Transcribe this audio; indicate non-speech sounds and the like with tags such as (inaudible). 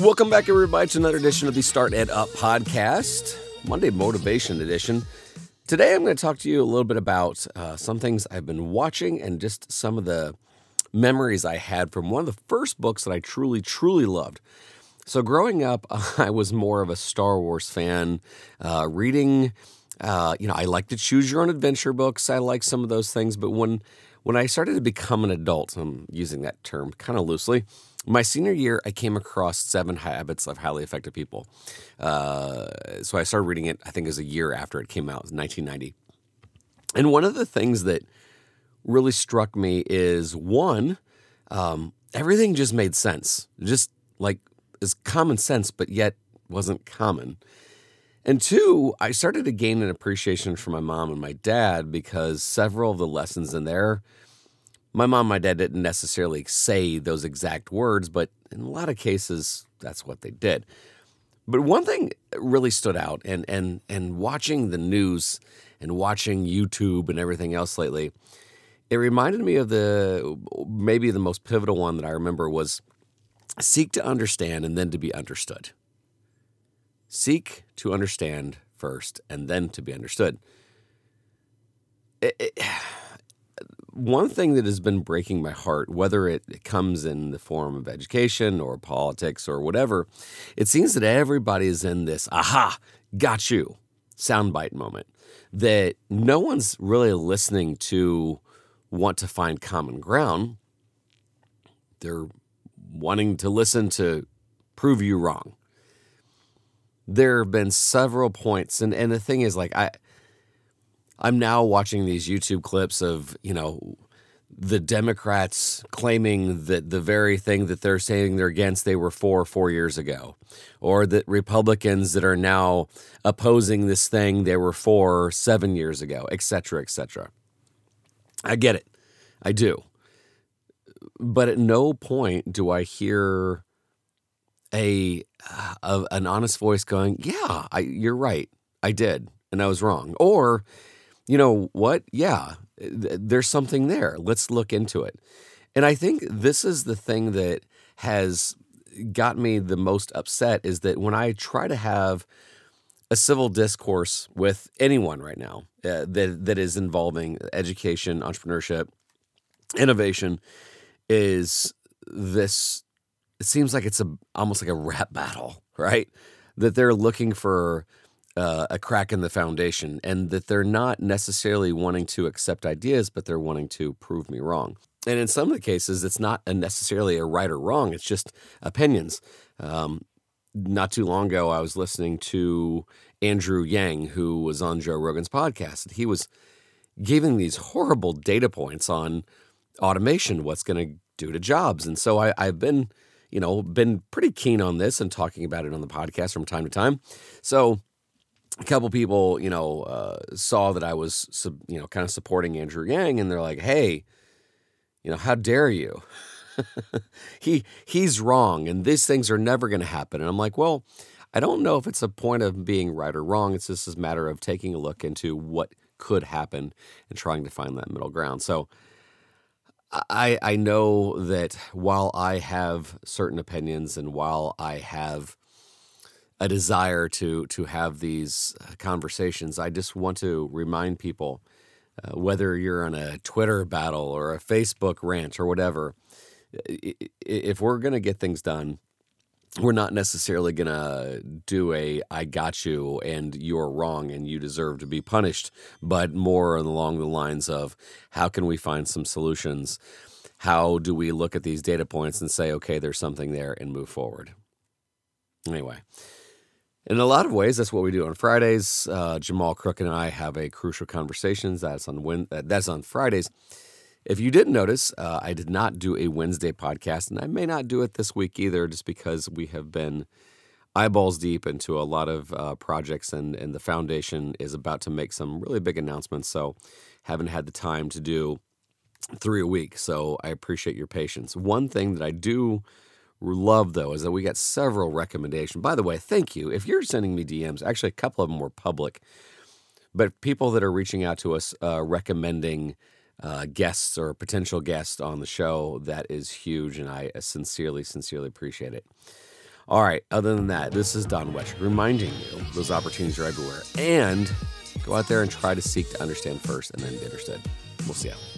Welcome back, everybody, to another edition of the Start Ed Up podcast, Monday Motivation Edition. Today, I'm going to talk to you a little bit about uh, some things I've been watching and just some of the memories I had from one of the first books that I truly, truly loved. So, growing up, (laughs) I was more of a Star Wars fan, uh, reading. Uh, you know, I like to choose your own adventure books. I like some of those things, but when when I started to become an adult, I'm using that term kind of loosely my senior year, I came across Seven Habits of Highly Effective People. Uh, so I started reading it, I think, as a year after it came out, it 1990. And one of the things that really struck me is one, um, everything just made sense. Just like is common sense, but yet wasn't common. And two, I started to gain an appreciation for my mom and my dad because several of the lessons in there my mom and my dad didn't necessarily say those exact words, but in a lot of cases, that's what they did. But one thing really stood out, and and and watching the news and watching YouTube and everything else lately, it reminded me of the maybe the most pivotal one that I remember was seek to understand and then to be understood. Seek to understand first and then to be understood. It, it, one thing that has been breaking my heart, whether it comes in the form of education or politics or whatever, it seems that everybody is in this aha, got you soundbite moment. That no one's really listening to want to find common ground. They're wanting to listen to prove you wrong. There have been several points, and, and the thing is, like, I I'm now watching these YouTube clips of, you know, the Democrats claiming that the very thing that they're saying they're against, they were for four years ago, or that Republicans that are now opposing this thing, they were for seven years ago, et cetera, et cetera. I get it. I do. But at no point do I hear a, uh, a an honest voice going, "Yeah, I, you're right. I did, and I was wrong," or you know what? Yeah, there's something there. Let's look into it. And I think this is the thing that has got me the most upset is that when I try to have a civil discourse with anyone right now uh, that that is involving education, entrepreneurship, innovation, is this. It seems like it's a almost like a rap battle, (laughs) right? That they're looking for uh, a crack in the foundation and that they're not necessarily wanting to accept ideas, but they're wanting to prove me wrong. And in some of the cases, it's not a necessarily a right or wrong, it's just opinions. Um, not too long ago, I was listening to Andrew Yang, who was on Joe Rogan's podcast. He was giving these horrible data points on automation, what's going to do to jobs. And so I, I've been, you know, been pretty keen on this and talking about it on the podcast from time to time. So a couple people, you know, uh, saw that I was, you know, kind of supporting Andrew Yang, and they're like, "Hey, you know, how dare you? (laughs) he he's wrong, and these things are never going to happen." And I'm like, "Well, I don't know if it's a point of being right or wrong. It's just a matter of taking a look into what could happen and trying to find that middle ground." So. I, I know that while I have certain opinions and while I have a desire to to have these uh, conversations. I just want to remind people, uh, whether you're on a Twitter battle or a Facebook rant or whatever, if we're going to get things done, we're not necessarily going to do a I got you and you're wrong and you deserve to be punished, but more along the lines of how can we find some solutions? How do we look at these data points and say, okay, there's something there and move forward? Anyway, in a lot of ways, that's what we do on Fridays. Uh, Jamal Crook and I have a crucial conversations. That's on when that's on Fridays. If you didn't notice, uh, I did not do a Wednesday podcast, and I may not do it this week either, just because we have been eyeballs deep into a lot of uh, projects, and and the foundation is about to make some really big announcements. So, haven't had the time to do three a week. So I appreciate your patience. One thing that I do love though is that we got several recommendations. By the way, thank you. If you're sending me DMs, actually a couple of them were public, but people that are reaching out to us uh, recommending uh, guests or potential guests on the show, that is huge, and I sincerely, sincerely appreciate it. All right, other than that, this is Don Wettrick reminding you those opportunities are everywhere. And go out there and try to seek to understand first and then be understood. We'll see you.